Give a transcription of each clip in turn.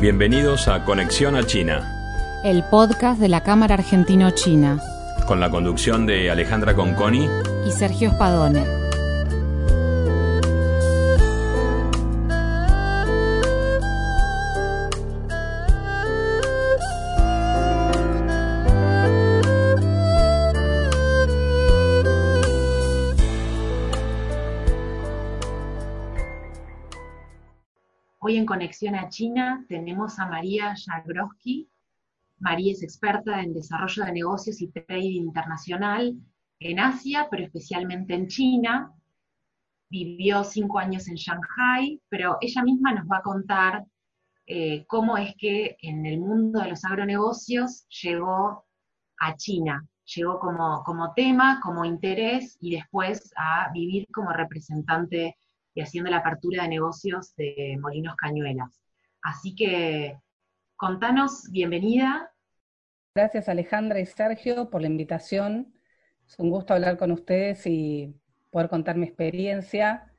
Bienvenidos a Conexión a China, el podcast de la Cámara Argentino-China, con la conducción de Alejandra Conconi y Sergio Spadone. A China tenemos a María Jagroski. María es experta en desarrollo de negocios y trading internacional en Asia, pero especialmente en China. Vivió cinco años en Shanghai, pero ella misma nos va a contar eh, cómo es que en el mundo de los agronegocios llegó a China. Llegó como, como tema, como interés y después a vivir como representante y haciendo la apertura de negocios de Molinos Cañuelas. Así que contanos, bienvenida. Gracias Alejandra y Sergio por la invitación. Es un gusto hablar con ustedes y poder contar mi experiencia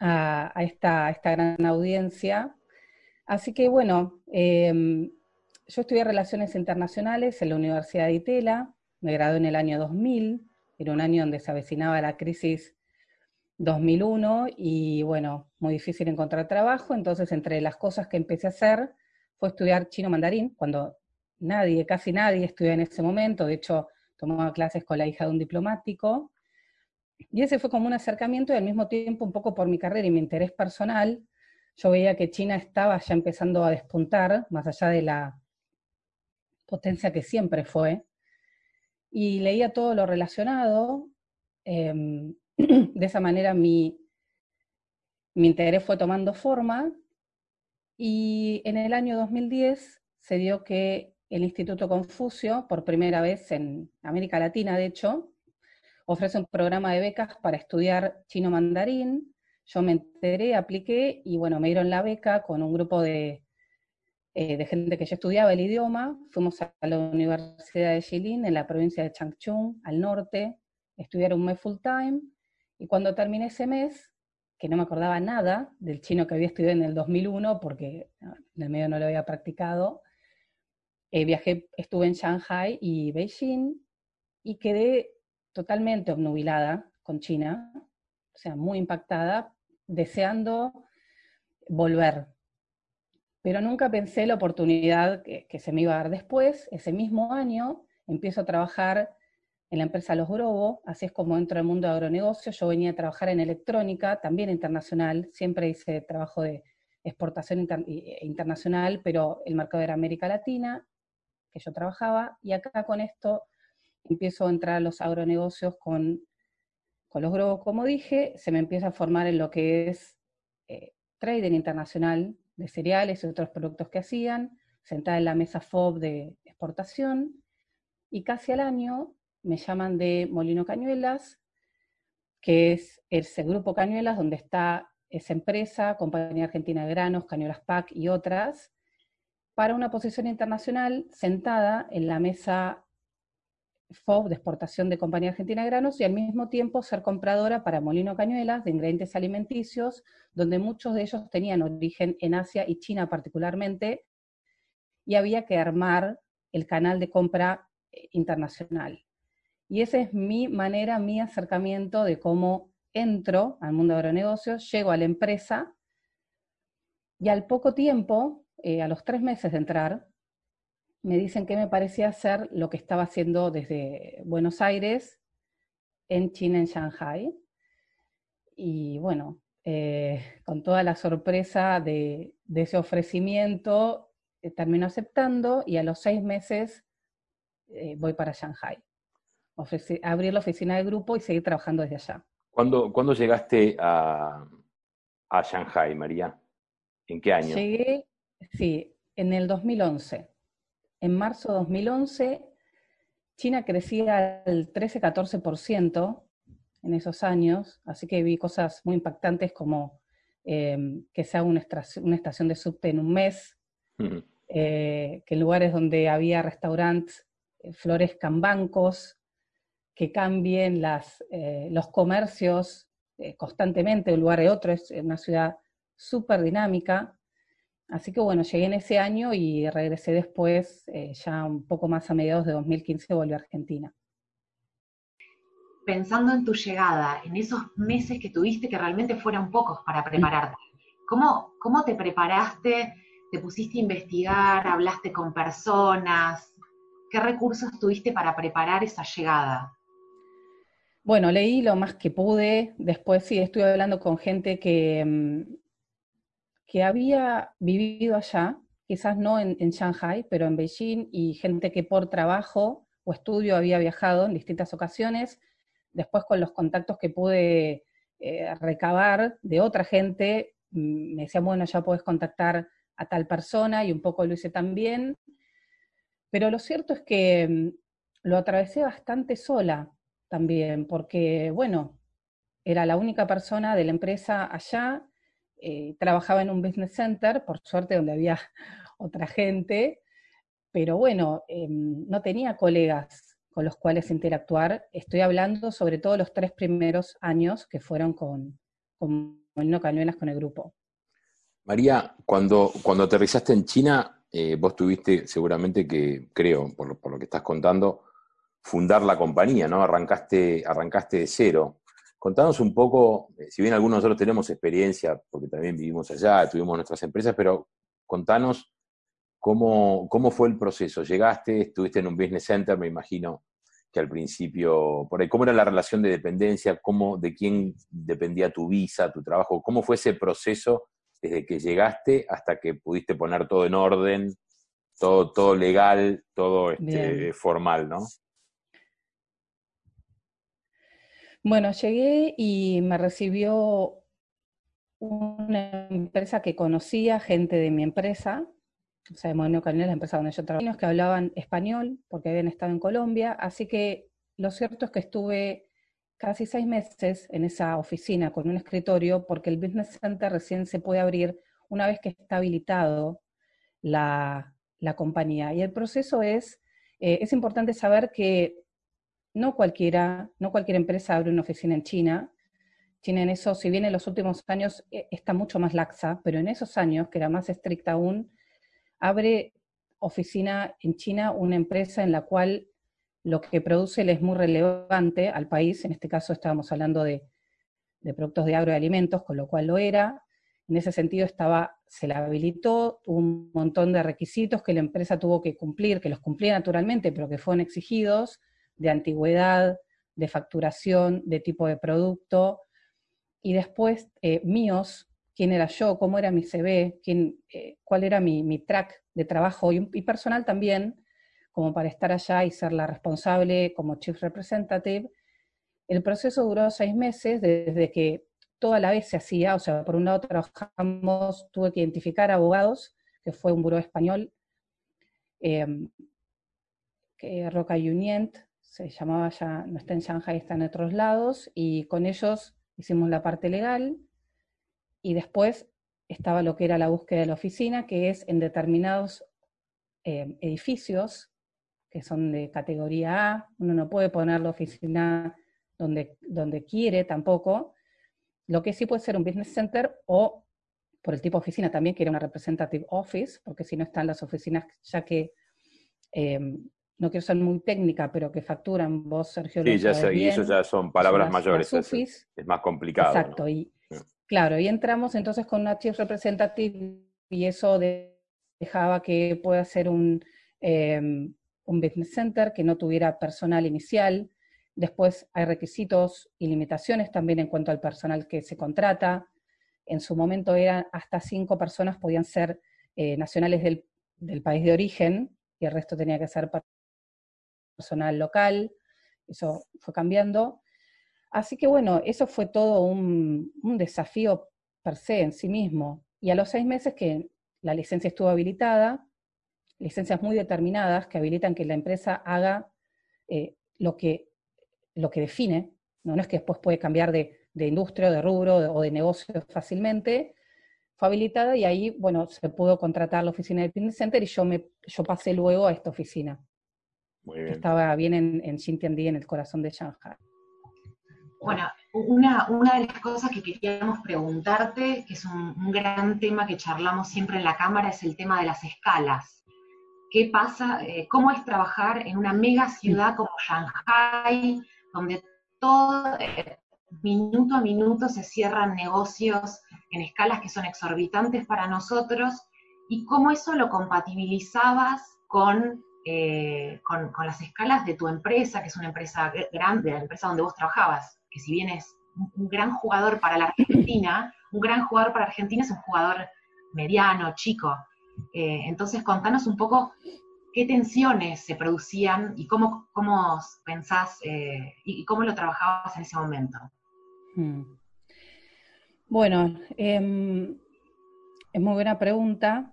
a, esta, esta, gran audiencia. Así que bueno, eh, yo estudié Relaciones Internacionales en la Universidad de Itela, me gradué en el año 2000, era un año donde se avecinaba la crisis 2001 y bueno, muy difícil encontrar trabajo, entonces entre las cosas que empecé a hacer fue estudiar chino mandarín, cuando nadie, casi nadie estudiaba en ese momento, de hecho tomaba clases con la hija de un diplomático, y ese fue como un acercamiento y al mismo tiempo un poco por mi carrera y mi interés personal, yo veía que China estaba ya empezando a despuntar, más allá de la potencia que siempre fue, y leía todo lo relacionado, eh, de esa manera mi, mi interés fue tomando forma y en el año 2010 se dio que el Instituto Confucio, por primera vez en América Latina de hecho, ofrece un programa de becas para estudiar chino mandarín. Yo me enteré, apliqué y bueno, me dieron la beca con un grupo de, eh, de gente que ya estudiaba el idioma. Fuimos a la Universidad de Jilin en la provincia de Changchun, al norte, estudiar un mes full time y cuando terminé ese mes, que no me acordaba nada del chino que había estudiado en el 2001, porque en el medio no lo había practicado, eh, viajé, estuve en Shanghai y Beijing, y quedé totalmente obnubilada con China, o sea, muy impactada, deseando volver. Pero nunca pensé la oportunidad que, que se me iba a dar después. Ese mismo año empiezo a trabajar en la empresa Los Grobo, así es como entro al mundo de agronegocio. Yo venía a trabajar en electrónica, también internacional, siempre hice trabajo de exportación e internacional, pero el mercado era América Latina, que yo trabajaba, y acá con esto empiezo a entrar a los agronegocios con, con Los Grobo, como dije, se me empieza a formar en lo que es eh, trading internacional de cereales y otros productos que hacían, sentada en la mesa FOB de exportación, y casi al año me llaman de Molino Cañuelas, que es ese grupo Cañuelas donde está esa empresa, Compañía Argentina de Granos, Cañuelas PAC y otras, para una posición internacional sentada en la mesa FOB de exportación de Compañía Argentina de Granos y al mismo tiempo ser compradora para Molino Cañuelas de ingredientes alimenticios, donde muchos de ellos tenían origen en Asia y China particularmente, y había que armar el canal de compra eh, internacional. Y esa es mi manera, mi acercamiento de cómo entro al mundo de agronegocios, llego a la empresa y al poco tiempo, eh, a los tres meses de entrar, me dicen que me parecía hacer lo que estaba haciendo desde Buenos Aires, en China, en Shanghai. Y bueno, eh, con toda la sorpresa de, ese ofrecimiento, eh, termino aceptando y a los seis meses voy para Shanghai abrir la oficina del grupo y seguir trabajando desde allá. ¿Cuándo, ¿cuándo llegaste a, a Shanghai, María? ¿En qué año? Llegué, sí, en el 2011. En marzo de 2011, China crecía al 13-14% en esos años, así que vi cosas muy impactantes como em, que se haga una, una, estación de subte en un mes, eh, que en lugares donde había restaurantes eh, florezcan bancos, que cambien eh, los comercios eh, constantemente de un lugar a otro, es una ciudad súper dinámica. Así que bueno, llegué en ese año y regresé después, eh, ya un poco más a mediados de 2015, volví a Argentina. Pensando en tu llegada, en esos meses que tuviste que realmente fueron pocos para prepararte, ¿cómo, cómo te preparaste? ¿Te pusiste a investigar? ¿Hablaste con personas? ¿Qué recursos tuviste para preparar esa llegada? Bueno, leí lo más que pude. Después sí, estuve hablando con gente que, mm, que había vivido allá, quizás no en, Shanghai, pero en Beijing, y gente que por trabajo o estudio había viajado en distintas ocasiones. Después con los contactos que pude eh, recabar de otra gente, mm, me decían, bueno, ya puedes contactar a tal persona, y un poco lo hice también. Pero lo cierto es que mm, lo atravesé bastante sola también, porque, bueno, era la única persona de la empresa allá, eh, trabajaba en un business center, por suerte donde había otra gente, pero bueno, em, no tenía colegas con los cuales interactuar. Estoy hablando sobre todo los tres primeros años que fueron con, con Molino Cañuelas con el grupo. María, cuando, cuando aterrizaste en China, eh, vos tuviste seguramente que, creo, por por lo que estás contando, fundar la compañía, ¿no? Arrancaste, arrancaste de cero. Contanos un poco, eh, si bien algunos de nosotros tenemos experiencia, porque también vivimos allá, tuvimos nuestras empresas, pero contanos cómo, cómo fue el proceso. Llegaste, estuviste en un business center, me imagino que al principio, por ahí, ¿cómo era la relación de dependencia? ¿Cómo, ¿De quién dependía tu visa, tu trabajo? ¿Cómo fue ese proceso desde que llegaste hasta que pudiste poner todo en orden, todo, todo legal, todo este, formal, ¿no? Bueno, llegué y me recibió una empresa que conocía, gente de mi empresa, o sea, de Canel, la empresa donde yo trabajaba, que hablaban español, porque habían estado en Colombia, así que lo cierto es que estuve casi seis meses en esa oficina con un escritorio, porque el Business Center recién se puede abrir una vez que está habilitado la, compañía. Y el proceso es, eh, es importante saber que no cualquiera, no cualquier empresa abre una oficina en China. China en eso, si bien en los últimos años eh, está mucho más laxa, pero en esos años, que era más estricta aún, abre oficina en China una empresa en la cual lo que produce le es muy relevante al país, en este caso estábamos hablando de, productos de agroalimentos, con lo cual lo era, en ese sentido estaba, se la habilitó, un montón de requisitos que la empresa tuvo que cumplir, que los cumplía naturalmente, pero que fueron exigidos, de antigüedad, de facturación, de tipo de producto, y después eh, míos, quién era yo, cómo era mi CV, quién, eh, cuál era mi, track de trabajo y, personal también, como para estar allá y ser la responsable como Chief Representative. El proceso duró seis meses, desde que toda la vez se hacía, o sea, por un lado trabajamos, tuve que identificar abogados, que fue un buró español, eh, Roca Unient, se llamaba ya, no está en Shanghai, está en otros lados, y con ellos hicimos la parte legal, y después estaba lo que era la búsqueda de la oficina, que es en determinados eh, edificios, que son de categoría A, uno no puede poner la oficina donde, donde quiere tampoco, lo que sí puede ser un business center o por el tipo de oficina también, que era una representative office, porque si no están las oficinas ya que eh, no quiero ser muy técnica, pero que facturan, vos, Sergio. Sí, ya sé, y eso ya son palabras mayores, es, más complicado. Exacto, y claro, y entramos entonces con una Chief Representative y eso dejaba que pueda ser un, em, un business center que no tuviera personal inicial. Después hay requisitos y limitaciones también en cuanto al personal que se contrata. En su momento eran hasta cinco personas, podían ser eh, nacionales del, del, país de origen, y el resto tenía que ser personal local, eso fue cambiando. Así que bueno, eso fue todo un, desafío per se en sí mismo. Y a los seis meses que la licencia estuvo habilitada, licencias muy determinadas que habilitan que la empresa haga eh, lo, que, lo que define, ¿no? es que después puede cambiar de, industria, de rubro o de negocio fácilmente, fue habilitada y ahí, bueno, se pudo contratar la oficina del Business Center y yo, me, yo pasé luego a esta oficina. Estaba bien en, en Xintiandi, en el corazón de Shanghai. Bueno, una, una, de las cosas que queríamos preguntarte, que es un, un, gran tema que charlamos siempre en la Cámara, es el tema de las escalas. ¿Qué pasa? Eh, ¿Cómo es trabajar en una mega ciudad como Shanghai, donde todo, eh, minuto a minuto se cierran negocios en escalas que son exorbitantes para nosotros? ¿Y cómo eso lo compatibilizabas con eh, con, las escalas de tu empresa, que es una empresa grande, la empresa donde vos trabajabas, que si bien es un, gran jugador para la Argentina, un gran jugador para Argentina es un jugador mediano, chico. Eh, entonces, contanos un poco qué tensiones se producían y cómo, cómo pensás eh, y, cómo lo trabajabas en ese momento. Hmm. Bueno, em, es muy buena pregunta.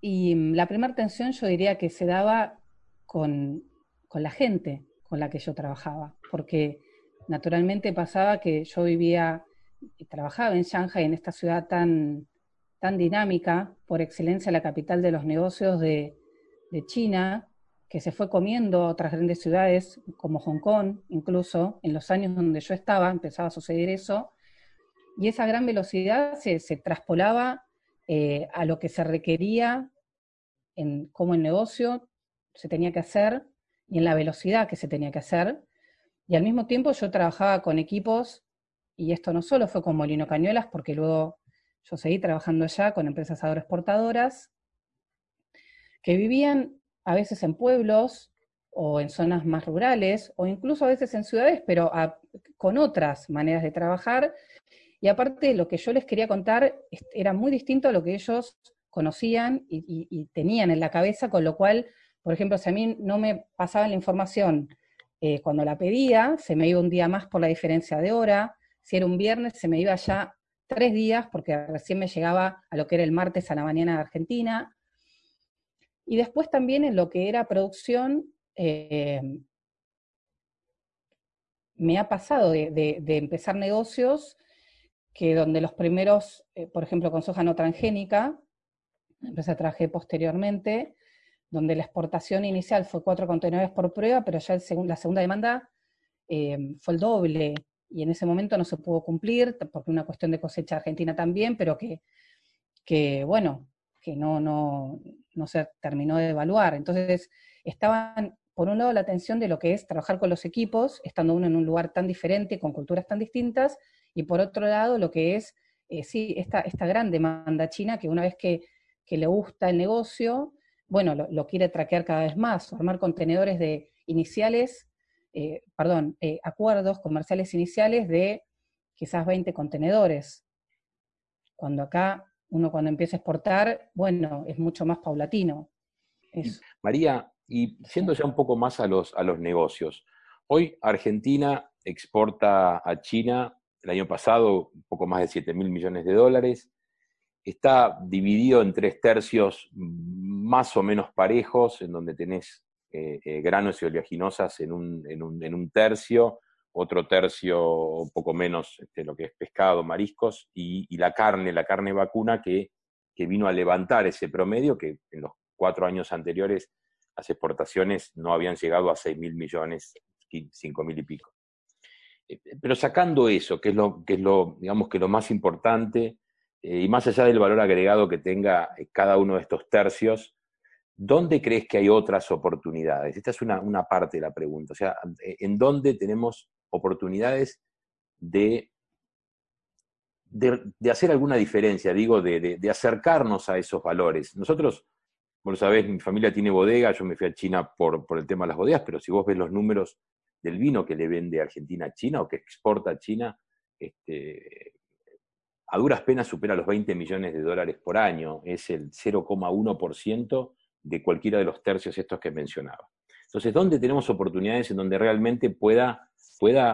Y mm, la primera tensión yo diría que se daba con, la gente con la que yo trabajaba, porque naturalmente pasaba que yo vivía y trabajaba en Shanghai, en esta ciudad tan, tan dinámica, por excelencia la capital de los negocios de, de China, que se fue comiendo a otras grandes ciudades como Hong Kong, incluso en los años donde yo estaba empezaba a suceder eso, y esa gran velocidad se, se traspolaba eh, a lo que se requería en cómo el negocio se tenía que hacer y en la velocidad que se tenía que hacer. Y al mismo tiempo yo trabajaba con equipos, y esto no solo fue con Molino Cañuelas, porque luego yo seguí trabajando allá con empresas agroexportadoras, que vivían a veces en pueblos o en zonas más rurales, o incluso a veces en ciudades, pero con otras maneras de trabajar, y aparte, lo que yo les quería contar era muy distinto a lo que ellos conocían y, tenían en la cabeza, con lo cual, por ejemplo, si a mí no me pasaban la información eh, cuando la pedía, se me iba un día más por la diferencia de hora, si era un viernes, se me iba ya tres días, porque recién me llegaba a lo que era el martes a la mañana de Argentina. Y después también en lo que era producción, eh, me ha pasado de empezar negocios que donde los primeros, eh, por ejemplo, con soja no transgénica, la empresa traje posteriormente, donde la exportación inicial fue cuatro contenedores por prueba, pero ya el la segunda demanda eh, fue el doble, y en ese momento no se pudo cumplir, porque una cuestión de cosecha argentina también, pero que, que bueno, que no, no, no se terminó de evaluar. Entonces, estaban, por un lado, la atención de lo que es trabajar con los equipos, estando uno en un lugar tan diferente, con culturas tan distintas, y por otro lado, lo que es, eh, sí, esta, esta gran demanda china que una vez que, le gusta el negocio, bueno, lo, quiere traquear cada vez más, armar contenedores de iniciales, eh, perdón, eh, acuerdos comerciales iniciales de quizás 20 contenedores. Cuando acá uno cuando empieza a exportar, bueno, es mucho más paulatino. María, y siendo ya un poco más a los, a los negocios, hoy Argentina exporta a China el año pasado un poco más de 7 mil millones de dólares. Está dividido en tres tercios más o menos parejos, en donde tenés eh, eh, granos y oleaginosas en un, en, un, en un, tercio, otro tercio un poco menos este, lo que es pescado, mariscos, y, la carne, la carne vacuna que, que vino a levantar ese promedio, que en los cuatro años anteriores las exportaciones no habían llegado a 6 mil millones, 5 mil y pico. Eh, pero sacando eso, que es lo, que es lo, digamos que lo más importante, eh, y más allá del valor agregado que tenga eh, cada uno de estos tercios, ¿dónde crees que hay otras oportunidades? Esta es una, parte de la pregunta. O sea, ¿en dónde tenemos oportunidades de, de, hacer alguna diferencia? Digo, de, de, acercarnos a esos valores. Nosotros, como sabés, mi familia tiene bodega, yo me fui a China por, por el tema de las bodegas, pero si vos ves los números del vino que le vende Argentina a China o que exporta a China, este, a duras penas supera los 20 millones de dólares por año, es el 0,1% de cualquiera de los tercios estos que mencionaba. Entonces, ¿dónde tenemos oportunidades en donde realmente pueda,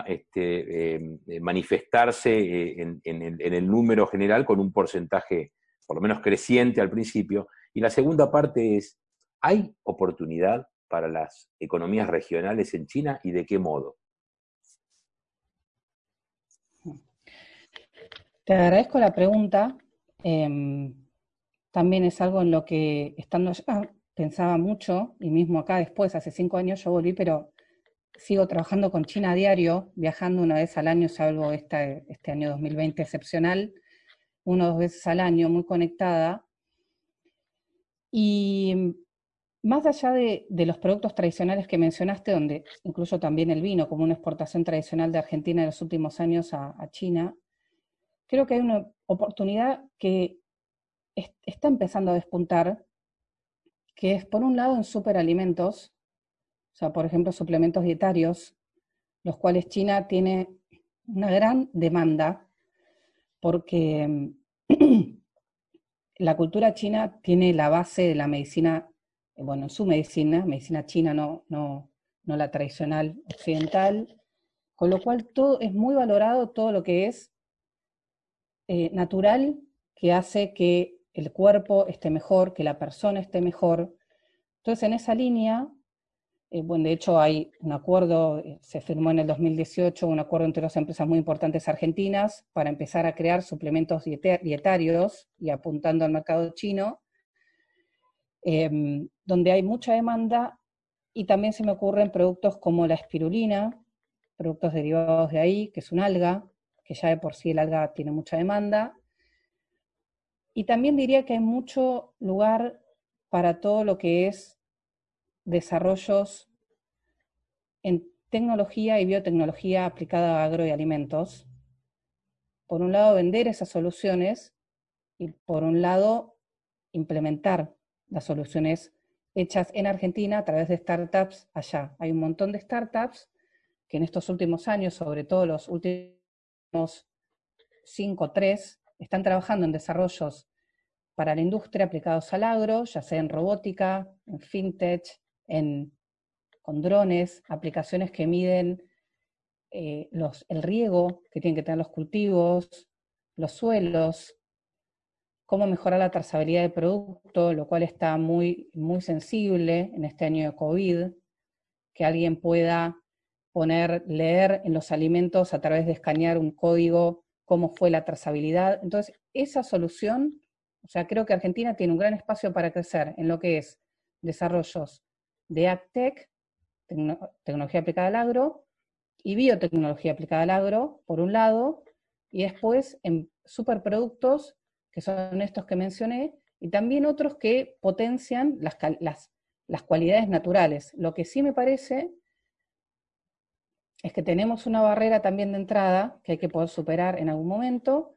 este, eh, manifestarse eh, en el número general con un porcentaje por lo menos creciente al principio? Y la segunda parte es, ¿hay oportunidad para las economías regionales en China y de qué modo? Te agradezco la pregunta. Em, también es algo en lo que estando allá pensaba mucho, y mismo acá después, hace cinco años yo volví, pero sigo trabajando con China a diario, viajando una vez al año, salvo este año 2020 excepcional, una o dos veces al año, muy conectada. Y más allá de, los productos tradicionales que mencionaste, donde incluso también el vino como una exportación tradicional de Argentina en los últimos años a, China, creo que hay una oportunidad que está empezando a despuntar, que es por un lado en superalimentos, o sea, por ejemplo, suplementos dietarios, los cuales China tiene una gran demanda, porque la cultura china tiene la base de la medicina, bueno, en su medicina, medicina china, no, no, no la tradicional occidental, con lo cual todo es muy valorado todo lo que es eh, natural, que hace que el cuerpo esté mejor, que la persona esté mejor. Entonces, en esa línea, eh, bueno, de hecho hay un acuerdo, eh, se firmó en el 2018, un acuerdo entre dos empresas muy importantes argentinas para empezar a crear suplementos dietarios y apuntando al mercado chino, em, donde hay mucha demanda y también se me ocurren productos como la espirulina, productos derivados de ahí, que es un alga, que ya de por sí el alga tiene mucha demanda. Y también diría que hay mucho lugar para todo lo que es desarrollos en tecnología y biotecnología aplicada a agro y alimentos. Por un lado, vender esas soluciones y por un lado, implementar las soluciones hechas en Argentina a través de startups allá. Hay un montón de startups que en estos últimos años, sobre todo los últimos 5 o 3, están trabajando en desarrollos para la industria aplicados al agro, ya sea en robótica, en fintech, con drones, aplicaciones que miden eh, los, el riego que tienen que tener los cultivos, los suelos, cómo mejorar la trazabilidad del producto, lo cual está muy, muy sensible en este año de COVID, que alguien pueda poner, leer en los alimentos a través de escanear un código cómo fue la trazabilidad. Entonces, esa solución, o sea, creo que Argentina tiene un gran espacio para crecer en lo que es desarrollos de AgTech, tecnología aplicada al agro, y biotecnología aplicada al agro, por un lado, y después en superproductos, que son estos que mencioné, y también otros que potencian las, las, las cualidades naturales. Lo que sí me parece es que tenemos una barrera también de entrada que hay que poder superar en algún momento,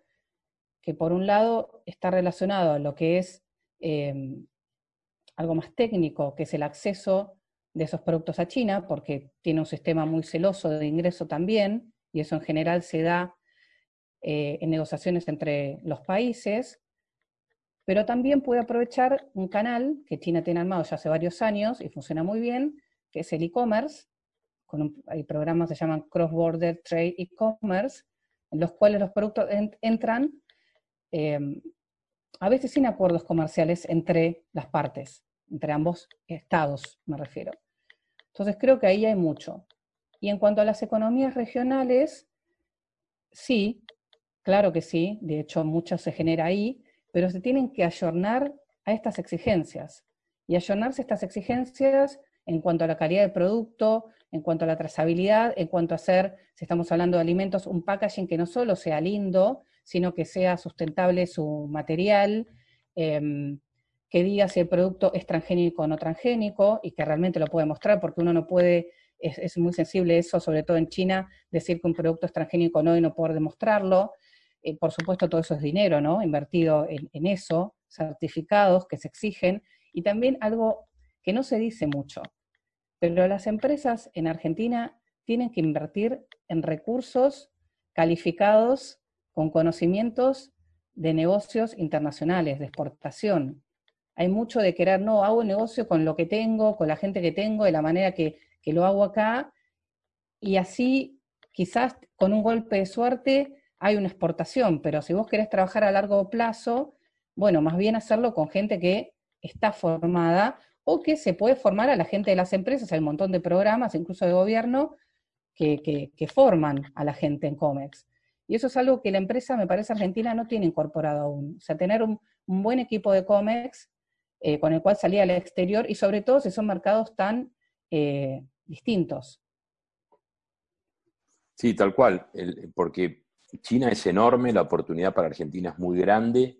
que por un lado está relacionado a lo que es eh, algo más técnico, que es el acceso de esos productos a China, porque tiene un sistema muy celoso de ingreso también, y eso en general se da eh, en negociaciones entre los países, pero también puede aprovechar un canal que China tiene armado ya hace varios años y funciona muy bien, que es el e-commerce, hay programas que se llaman Cross Border Trade E-Commerce, en los cuales los productos entran eh, a veces sin acuerdos comerciales entre las partes entre ambos estados me refiero. Entonces creo que ahí hay mucho. Y en cuanto a las economías regionales, sí, claro que sí, de hecho mucho se genera ahí, pero se tienen que ayornar a estas exigencias. Y ayornarse a estas exigencias en cuanto a la calidad del producto, en cuanto a la trazabilidad, en cuanto a hacer, si estamos hablando de alimentos, un packaging que no solo sea lindo, sino que sea sustentable su material, em, que diga si el producto es transgénico o no transgénico, y que realmente lo puede mostrar, porque uno no puede, es, muy sensible eso, sobre todo en China, decir que un producto es transgénico o no y no poder demostrarlo. Eh, por supuesto, todo eso es dinero, ¿no? Invertido en, eso, certificados que se exigen, y también algo que no se dice mucho, pero las empresas en Argentina tienen que invertir en recursos calificados con conocimientos de negocios internacionales, de exportación, hay mucho de querer, no, hago negocio con lo que tengo, con la gente que tengo, de la manera que, lo hago acá, y así quizás con un golpe de suerte hay una exportación, pero si vos querés trabajar a largo plazo, bueno, más bien hacerlo con gente que está formada o que se puede formar a la gente de las empresas, hay un montón de programas, incluso de gobierno, que, forman a la gente en COMEX. Y eso es algo que la empresa, me parece, argentina no tiene incorporado aún. O sea, tener un, buen equipo de COMEX eh, con el cual salía al exterior y sobre todo si son mercados tan eh, distintos. Sí, tal cual, porque China es enorme, la oportunidad para Argentina es muy grande,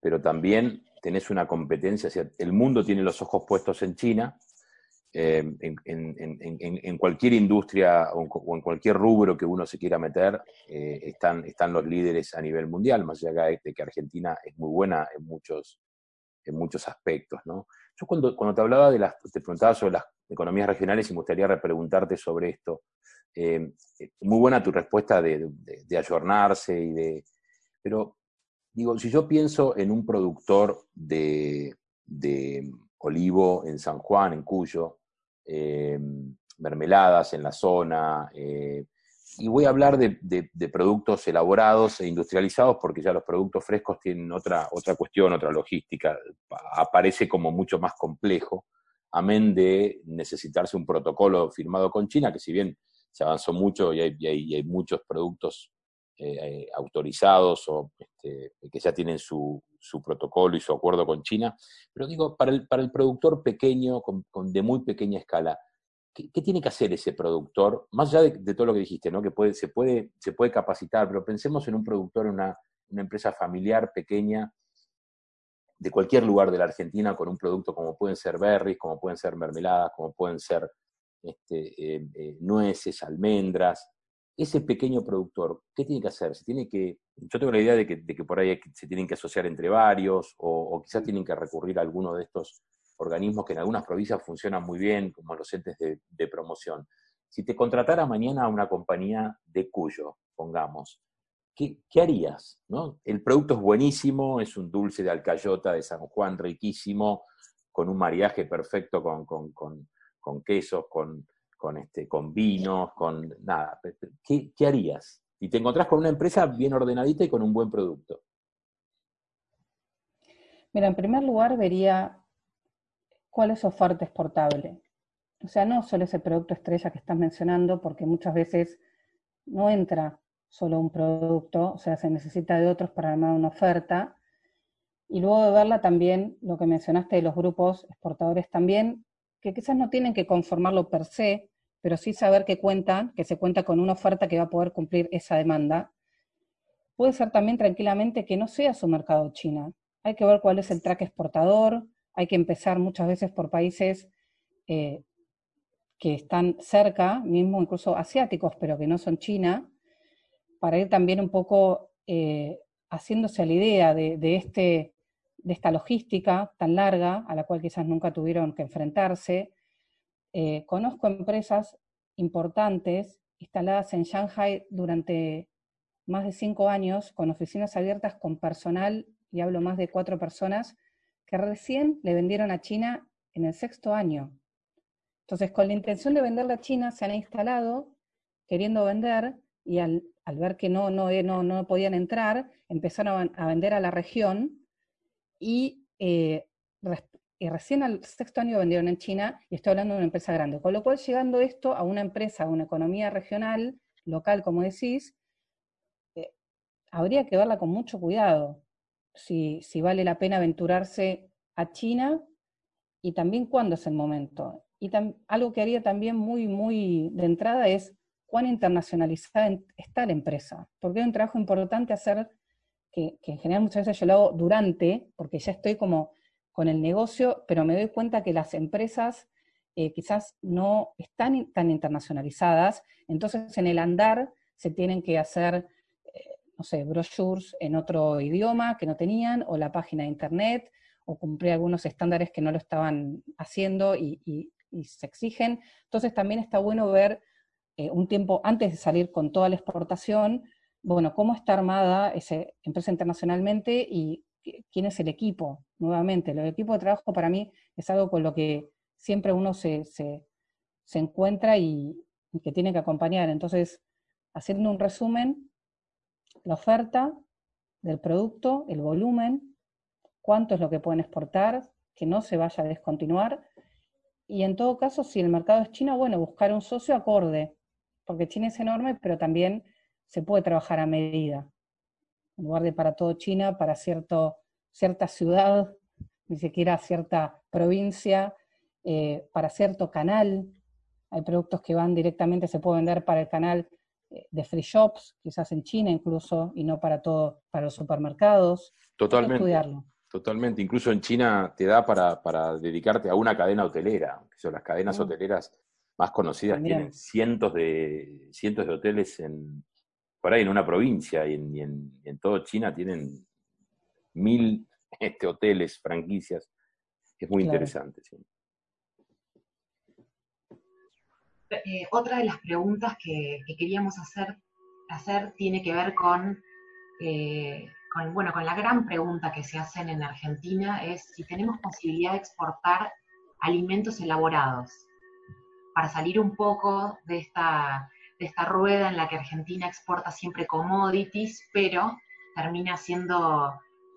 pero también tenés una competencia, el mundo tiene los ojos puestos en China, eh, en, cualquier industria o en, cualquier rubro que uno se quiera meter, eh, están, los líderes a nivel mundial, más allá de que Argentina es muy buena en muchos, en muchos aspectos. Yo cuando, cuando te hablaba de las, sobre las economías regionales me gustaría repreguntarte sobre esto. Eh, muy buena tu respuesta de, ayornarse y de... Pero, digo, si yo pienso en un productor de, de olivo en San Juan, en Cuyo, eh, mermeladas en la zona, eh, y voy a hablar de, productos elaborados e industrializados porque ya los productos frescos tienen otra, otra cuestión, otra logística, aparece como mucho más complejo, amén de necesitarse un protocolo firmado con China, que si bien se avanzó mucho y hay, muchos productos eh, autorizados o este, que ya tienen su, protocolo y su acuerdo con China, pero digo, para el, para el productor pequeño, de muy pequeña escala, ¿Qué, tiene que hacer ese productor? Más allá de, todo lo que dijiste, ¿no? que puede, se, puede, se puede capacitar, pero pensemos en un productor, en una, empresa familiar pequeña de cualquier lugar de la Argentina con un producto como pueden ser berries, como pueden ser mermeladas, como pueden ser este, eh, eh, nueces, almendras. Ese pequeño productor, ¿qué tiene que hacer? Se tiene que, yo tengo la idea de que, por ahí se tienen que asociar entre varios, o, o quizás tienen que recurrir a alguno de estos organismos que en algunas provincias funcionan muy bien, como los entes de, promoción. Si te contratara mañana una compañía de Cuyo, pongamos, ¿qué, harías? ¿no? El producto es buenísimo, es un dulce de alcayota de San Juan riquísimo, con un mariaje perfecto con, con, quesos, con, con, este, con vinos, con nada. ¿Qué, ¿Qué harías? Y te encontrás con una empresa bien ordenadita y con un buen producto. Mira, en primer lugar vería cuál es su oferta exportable. O sea, no solo ese producto estrella que estás mencionando, porque muchas veces no entra solo un producto, o sea, se necesita de otros para armar una oferta. Y luego de verla también, lo que mencionaste de los grupos exportadores también, que quizás no tienen que conformarlo per se, pero sí saber que cuentan, que se cuenta con una oferta que va a poder cumplir esa demanda. Puede ser también tranquilamente que no sea su mercado China. Hay que ver cuál es el track exportador, hay que empezar muchas veces por países eh, que están cerca, mismo incluso asiáticos, pero que no son China, para ir también un poco eh, haciéndose la idea de, este, de esta logística tan larga, a la cual quizás nunca tuvieron que enfrentarse. Eh, conozco empresas importantes instaladas en Shanghai durante más de cinco años, con oficinas abiertas con personal, y hablo más de cuatro personas, que recién le vendieron a China en el sexto año. Entonces, con la intención de venderle a China, se han instalado queriendo vender y al, ver que no, no, no, no, podían entrar, empezaron a, vender a la región y, eh, y, recién al sexto año vendieron en China y estoy hablando de una empresa grande. Con lo cual, llegando esto a una empresa, a una economía regional, local, como decís, eh, habría que verla con mucho cuidado, si, vale la pena aventurarse a China y también cuándo es el momento. Y algo que haría también muy, muy de entrada es cuán internacionalizada está la empresa, porque hay un trabajo importante hacer, que, en general muchas veces yo lo hago durante, porque ya estoy como con el negocio, pero me doy cuenta que las empresas eh, quizás no están tan internacionalizadas, entonces en el andar se tienen que hacer no sé, brochures en otro idioma que no tenían, o la página de internet, o cumplir algunos estándares que no lo estaban haciendo y, se exigen. Entonces también está bueno ver eh, un tiempo antes de salir con toda la exportación, bueno, cómo está armada esa empresa internacionalmente y quién es el equipo, nuevamente. El equipo de trabajo para mí es algo con lo que siempre uno se, se, encuentra y que tiene que acompañar. Entonces, haciendo un resumen, la oferta del producto, el volumen, cuánto es lo que pueden exportar, que no se vaya a descontinuar. Y en todo caso, si el mercado es China, bueno, buscar un socio acorde, porque China es enorme, pero también se puede trabajar a medida. En lugar de para todo China, para cierto, cierta ciudad, ni siquiera cierta provincia, eh, para cierto canal. Hay productos que van directamente, se pueden vender para el canal eh, de free shops, quizás en China incluso, y no para todo, para los supermercados. Totalmente. Estudiarlo. Totalmente. Incluso en China te da para, dedicarte a una cadena hotelera. Son las cadenas hoteleras más conocidas tienen cientos de, cientos de hoteles en, por ahí en una provincia y en, todo China tienen mil este, hoteles, franquicias. Es muy interesante. Eh, otra de las preguntas que, queríamos hacer, hacer, tiene que ver con, eh, con, bueno, con la gran pregunta que se hacen en Argentina, es si tenemos posibilidad de exportar alimentos elaborados, para salir un poco de esta, de esta rueda en la que Argentina exporta siempre commodities, pero termina haciendo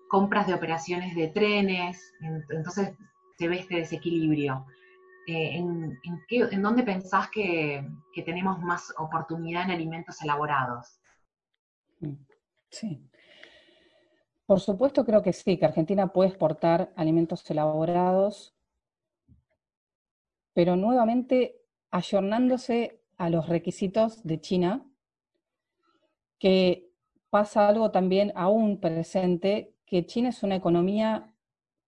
compras de operaciones de trenes, entonces se ve este desequilibrio. Eh, ¿en, en, dónde pensás que, tenemos más oportunidad en alimentos elaborados? Sí. Por supuesto creo que sí, que Argentina puede exportar alimentos elaborados, pero nuevamente ayornándose a los requisitos de China, que pasa algo también aún presente, que China es una economía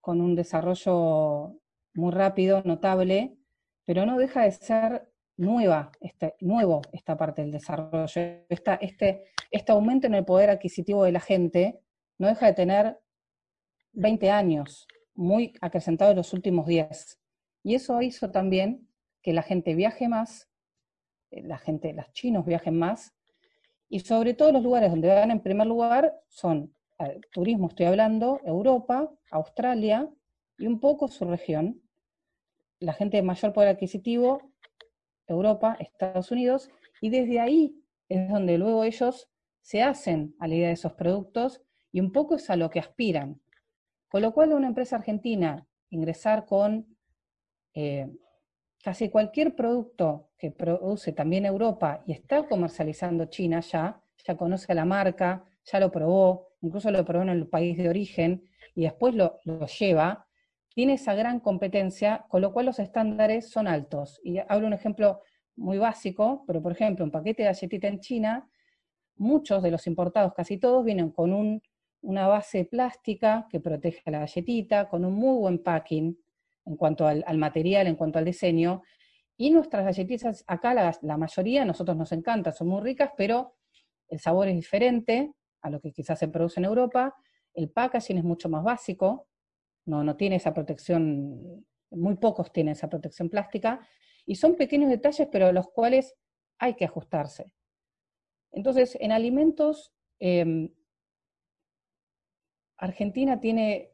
con un desarrollo muy rápido, notable, pero no deja de ser nueva, este, nuevo esta parte del desarrollo. Esta, este, este aumento en el poder adquisitivo de la gente no deja de tener 20 años, muy acrecentado en los últimos 10. Y eso hizo también que la gente viaje más, la gente, los chinos viajen más, y sobre todo los lugares donde van en primer lugar son, turismo estoy hablando, Europa, Australia y un poco su región, la gente de mayor poder adquisitivo, Europa, Estados Unidos, y desde ahí es donde luego ellos se hacen a la idea de esos productos y un poco es a lo que aspiran. Con lo cual una empresa argentina ingresar con eh, casi cualquier producto que produce también Europa y está comercializando China ya, ya conoce la marca, ya lo probó, incluso lo probó en el país de origen y después lo, lleva, tiene esa gran competencia, con lo cual los estándares son altos. Y hablo un ejemplo muy básico, pero por ejemplo, un paquete de galletita en China, muchos de los importados, casi todos, vienen con un, una base plástica que protege a la galletita, con un muy buen packing en cuanto al, material, en cuanto al diseño. Y nuestras galletitas, acá la, mayoría, a nosotros nos encanta, son muy ricas, pero el sabor es diferente a lo que quizás se produce en Europa, el packaging es mucho más básico, no, no tiene esa protección, muy pocos tienen esa protección plástica, y son pequeños detalles, pero a los cuales hay que ajustarse. Entonces, en alimentos, em, Argentina tiene,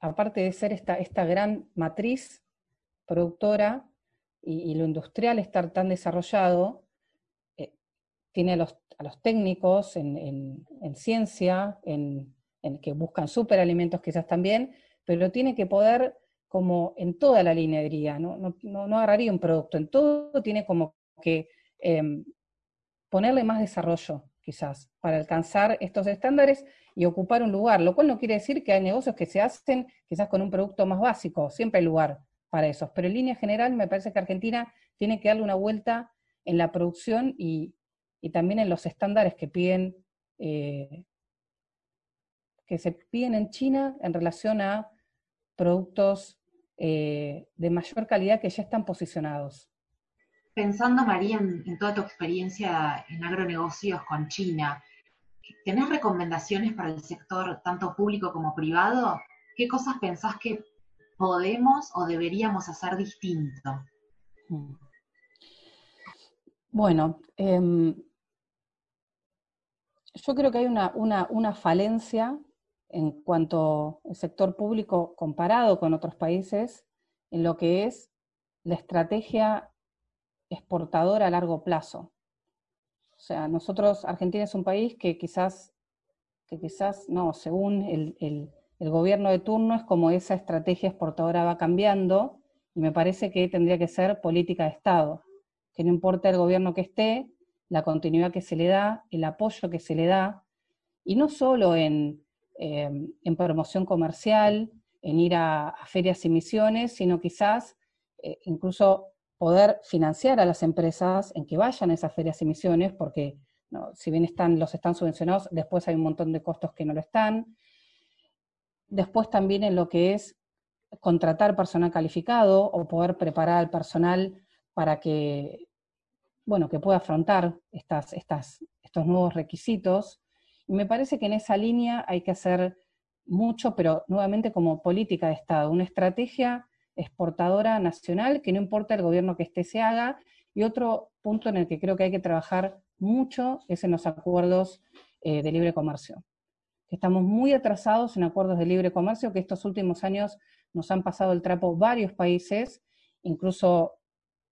aparte de ser esta, esta gran matriz productora y, lo industrial estar tan desarrollado, eh, tiene a los, a los técnicos en, ciencia, en, en, que buscan superalimentos quizás también, pero tiene que poder, como en toda la línea diría, no, no, agarraría un producto, en todo tiene como que em, ponerle más desarrollo, quizás, para alcanzar estos estándares y ocupar un lugar, lo cual no quiere decir que hay negocios que se hacen quizás con un producto más básico, siempre hay lugar para esos, pero en línea general me parece que Argentina tiene que darle una vuelta en la producción y, también en los estándares que piden eh, que se piden en China en relación a productos eh, de mayor calidad que ya están posicionados. Pensando, María, en, toda tu experiencia en agronegocios con China, ¿tenés recomendaciones para el sector tanto público como privado? ¿Qué cosas pensás que podemos o deberíamos hacer distinto? Bueno, em, yo creo que hay una, una falencia en cuanto al sector público comparado con otros países en lo que es la estrategia exportadora a largo plazo. O sea, nosotros, Argentina es un país que quizás, que quizás, no, según el, el gobierno de turno es como esa estrategia exportadora va cambiando y me parece que tendría que ser política de Estado, que no importa el gobierno que esté, la continuidad que se le da, el apoyo que se le da, y no solo en, Em, en promoción comercial, en ir a, ferias y misiones, sino quizás eh, incluso poder financiar a las empresas en que vayan a esas ferias y misiones, porque si bien están, los están subvencionados, después hay un montón de costos que no lo están. Después también en lo que es contratar personal calificado o poder preparar al personal para que, bueno, que pueda afrontar estas, estos nuevos requisitos. Me parece que en esa línea hay que hacer mucho, pero nuevamente como política de Estado, una estrategia exportadora nacional que no importa el gobierno que esté se haga. Y otro punto en el que creo que hay que trabajar mucho es en los acuerdos eh, de libre comercio. Estamos muy atrasados en acuerdos de libre comercio, que estos últimos años nos han pasado el trapo varios países, incluso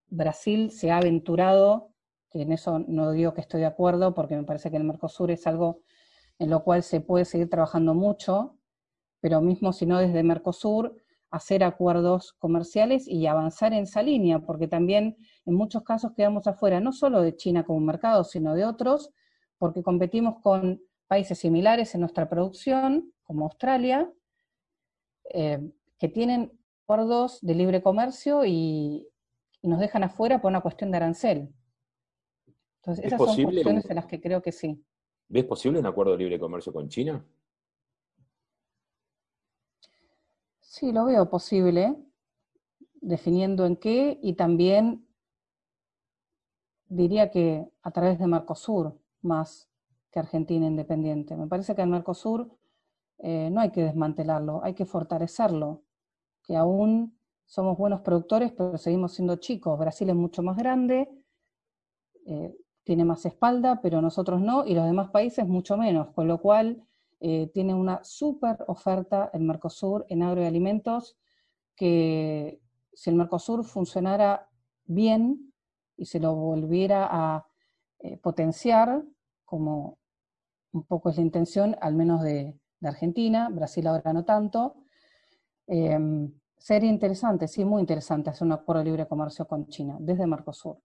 Brasil se ha aventurado, en eso no digo que estoy de acuerdo, porque me parece que el Mercosur es algo en lo cual se puede seguir trabajando mucho, pero mismo si no desde Mercosur, hacer acuerdos comerciales y avanzar en esa línea, porque también en muchos casos quedamos afuera, no solo de China como mercado, sino de otros, porque competimos con países similares en nuestra producción, como Australia, eh, que tienen acuerdos de libre comercio y, nos dejan afuera por una cuestión de arancel. Entonces, esas son cuestiones en las que creo que sí. ¿Ves posible un acuerdo de libre comercio con China? Sí, lo veo posible, definiendo en qué y también diría que a través de Mercosur más que Argentina independiente. Me parece que el Mercosur eh, no hay que desmantelarlo, hay que fortalecerlo que aún somos buenos productores, pero seguimos siendo chicos. Brasil es mucho más grande, eh, tiene más espalda, pero nosotros no, y los demás países mucho menos, con lo cual eh, tiene una súper oferta el Mercosur en agroalimentos, que si el Mercosur funcionara bien y se lo volviera a eh, potenciar, como un poco es la intención, al menos de, de Argentina, Brasil ahora no tanto, Em, sería interesante, sí, muy interesante hacer un acuerdo de libre comercio con China, desde Mercosur.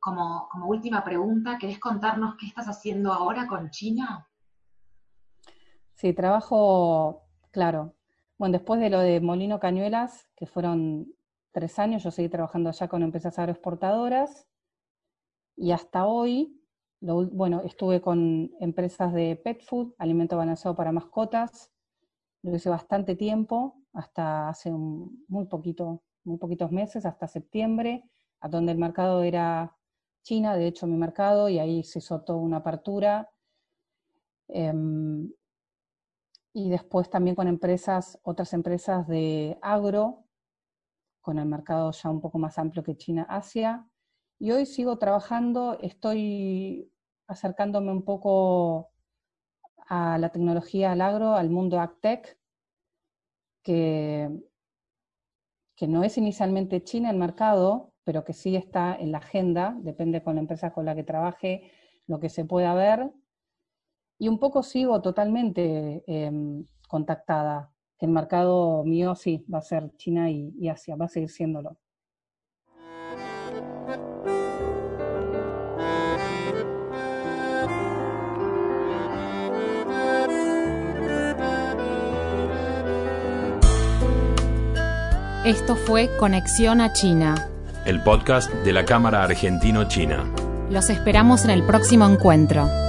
Como, como última pregunta, ¿querés contarnos qué estás haciendo ahora con China? Sí, trabajo, claro. Bueno, después de lo de Molino Cañuelas, que fueron tres años, yo seguí trabajando allá con empresas agroexportadoras y hasta hoy, bueno, estuve con empresas de pet food, alimento balanceado para mascotas, lo hice bastante tiempo, hasta hace muy, poquito, muy poquitos meses, hasta septiembre, a donde el mercado era China, de hecho mi mercado, y ahí se hizo toda una apertura. Em, y después también con empresas, otras empresas de agro, con el mercado ya un poco más amplio que China-Asia. Y hoy sigo trabajando, estoy acercándome un poco a la tecnología, al agro, al mundo AgTech, que, que no es inicialmente China el mercado, pero que sí está en la agenda, depende con la empresa con la que trabaje, lo que se pueda ver. Y un poco sigo totalmente em, contactada, que el mercado mío sí va a ser China y Asia, va a seguir siéndolo. Esto fue Conexión a China. El podcast de la Cámara Argentino-China. Los esperamos en el próximo encuentro.